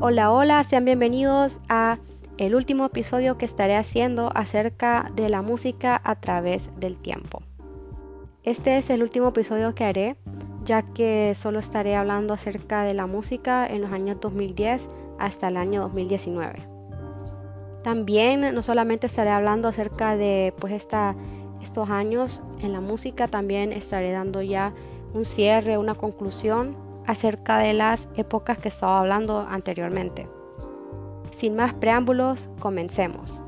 Hola, hola, sean bienvenidos a el último episodio que estaré haciendo acerca de la música a través del tiempo. Este es el último episodio que haré, ya que solo estaré hablando acerca de la música en los años 2010 hasta el año 2019. También no solamente estaré hablando acerca de pues esta, estos años en la música, también estaré dando ya un cierre, una conclusión acerca de las épocas que estaba hablando anteriormente. Sin más preámbulos, comencemos.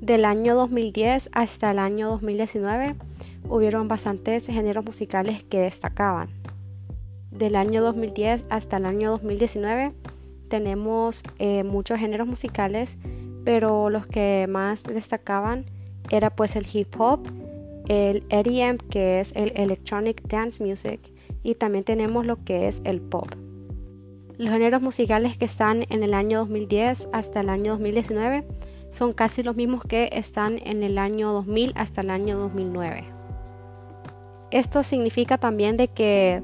Del año 2010 hasta el año 2019 hubieron bastantes géneros musicales que destacaban. Del año 2010 hasta el año 2019 tenemos eh, muchos géneros musicales, pero los que más destacaban era pues el hip hop, el EDM que es el Electronic Dance Music y también tenemos lo que es el pop. Los géneros musicales que están en el año 2010 hasta el año 2019 son casi los mismos que están en el año 2000 hasta el año 2009. Esto significa también de que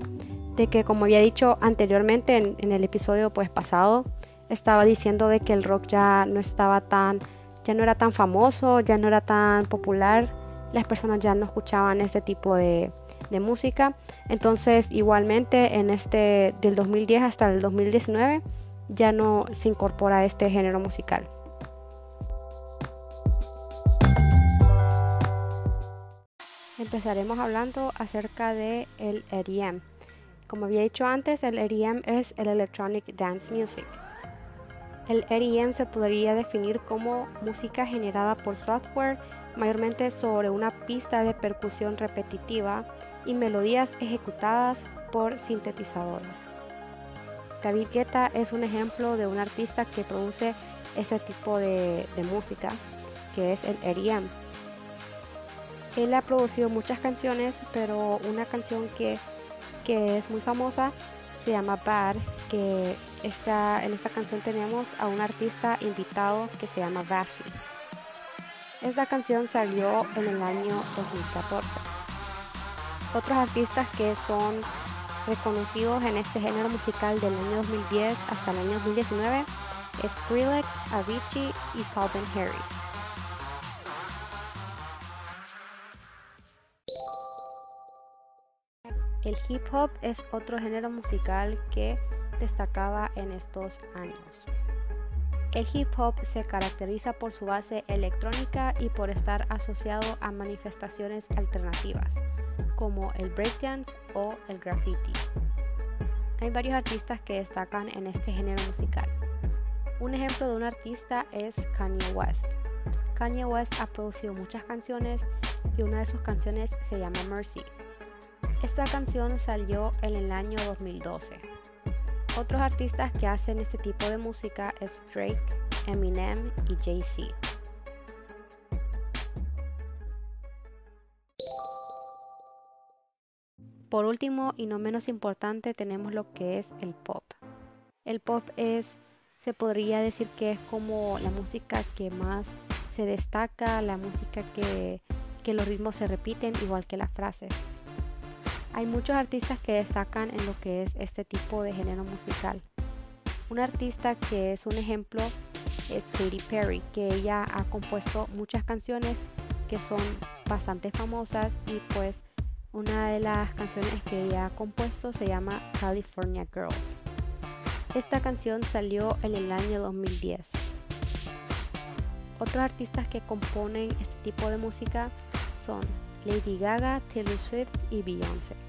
de que como había dicho anteriormente en, el episodio pues pasado, estaba diciendo de que el rock ya no estaba tan, ya no era tan famoso, ya no era tan popular, las personas ya no escuchaban este tipo de, música. Entonces igualmente en este del 2010 hasta el 2019 ya no se incorpora este género musical. Empezaremos hablando acerca de el EDM. Como había dicho antes, el EDM es el Electronic Dance Music. El EDM se podría definir como música generada por software, mayormente sobre una pista de percusión repetitiva y melodías ejecutadas por sintetizadores. David Guetta es un ejemplo de un artista que produce este tipo de, de música, que es el EDM. Él ha producido muchas canciones, pero una canción que que es muy famosa, se llama Bad, que está, en esta canción tenemos a un artista invitado que se llama Bassi. Esta canción salió en el año 2014. Otros artistas que son reconocidos en este género musical del año 2010 hasta el año 2019 es Skrillex, Avicii y Calvin Harris. El hip hop es otro género musical que destacaba en estos años. El hip hop se caracteriza por su base electrónica y por estar asociado a manifestaciones alternativas, como el breakdance o el graffiti. Hay varios artistas que destacan en este género musical. Un ejemplo de un artista es Kanye West. Kanye West ha producido muchas canciones y una de sus canciones se llama Mercy. Esta canción salió en el año 2012. Otros artistas que hacen este tipo de música es Drake, Eminem y Jay-Z. Por último y no menos importante tenemos lo que es el pop. El pop es, se podría decir que es como la música que más se destaca, la música que, que los ritmos se repiten igual que las frases. Hay muchos artistas que destacan en lo que es este tipo de género musical. Un artista que es un ejemplo es Katy Perry, que ella ha compuesto muchas canciones que son bastante famosas y pues una de las canciones que ella ha compuesto se llama California Girls. Esta canción salió en el año 2010. Otros artistas que componen este tipo de música son Lady Gaga, Taylor Swift y Beyoncé.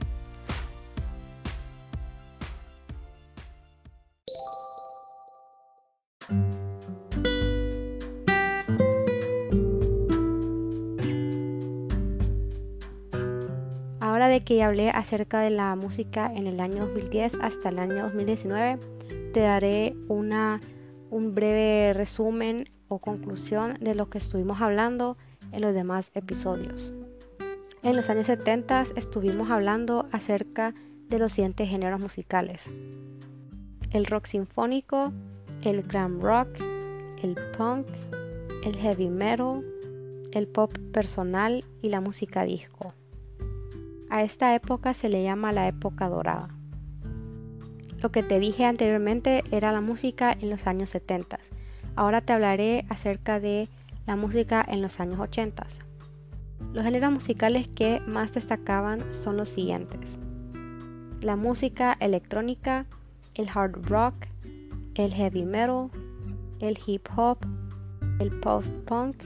De que hablé acerca de la música en el año 2010 hasta el año 2019, te daré una, un breve resumen o conclusión de lo que estuvimos hablando en los demás episodios. En los años 70 estuvimos hablando acerca de los siguientes géneros musicales. El rock sinfónico, el glam rock, el punk, el heavy metal, el pop personal y la música disco. A esta época se le llama la época dorada. Lo que te dije anteriormente era la música en los años 70. Ahora te hablaré acerca de la música en los años 80. Los géneros musicales que más destacaban son los siguientes. La música electrónica, el hard rock, el heavy metal, el hip hop, el post-punk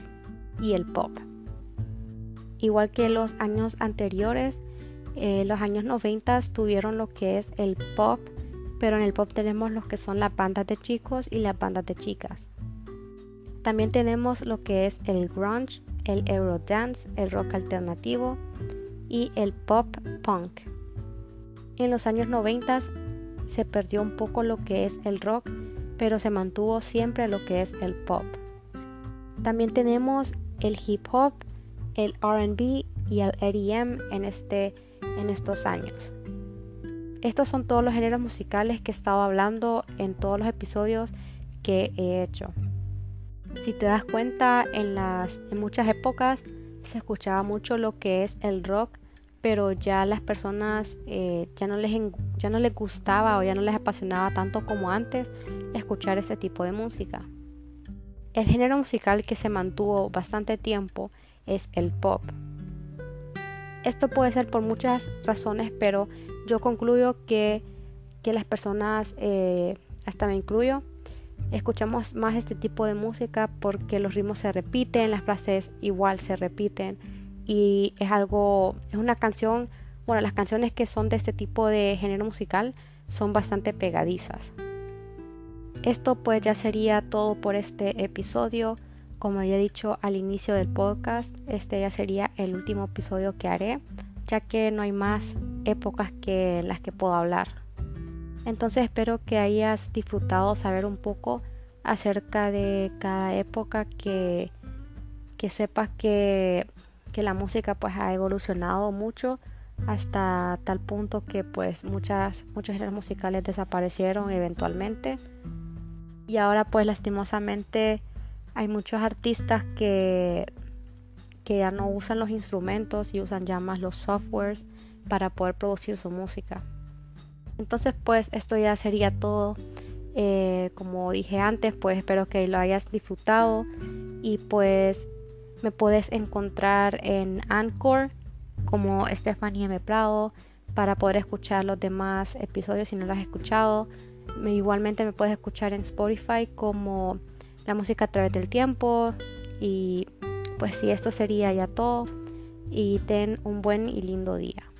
y el pop. Igual que los años anteriores, eh, los años 90 tuvieron lo que es el pop, pero en el pop tenemos lo que son las bandas de chicos y las bandas de chicas. También tenemos lo que es el grunge, el eurodance, el rock alternativo y el pop punk. En los años 90 se perdió un poco lo que es el rock, pero se mantuvo siempre lo que es el pop. También tenemos el hip hop, el RB y el EDM en, este, en estos años. Estos son todos los géneros musicales que he estado hablando en todos los episodios que he hecho. Si te das cuenta, en, las, en muchas épocas se escuchaba mucho lo que es el rock, pero ya las personas eh, ya, no les, ya no les gustaba o ya no les apasionaba tanto como antes escuchar ese tipo de música. El género musical que se mantuvo bastante tiempo es el pop. Esto puede ser por muchas razones, pero yo concluyo que, las personas, eh, hasta me incluyo, escuchamos más este tipo de música porque los ritmos se repiten, las frases igual se repiten y es algo, es una canción, bueno, las canciones que son de este tipo de género musical son bastante pegadizas. Esto pues ya sería todo por este episodio. Como he dicho al inicio del podcast, este ya sería el último episodio que haré, ya que no hay más épocas que las que puedo hablar. Entonces espero que hayas disfrutado saber un poco acerca de cada época, que, que sepas que, que la música pues ha evolucionado mucho hasta tal punto que pues muchas, muchos géneros musicales desaparecieron eventualmente y ahora pues lastimosamente hay muchos artistas que, que ya no usan los instrumentos y usan ya más los softwares para poder producir su música. Entonces pues esto ya sería todo. Eh, como dije antes pues espero que lo hayas disfrutado y pues me puedes encontrar en Anchor como Stephanie M. Prado para poder escuchar los demás episodios si no los has escuchado igualmente me puedes escuchar en Spotify como la música a través del tiempo. Y pues sí, esto sería ya todo. Y ten un buen y lindo día.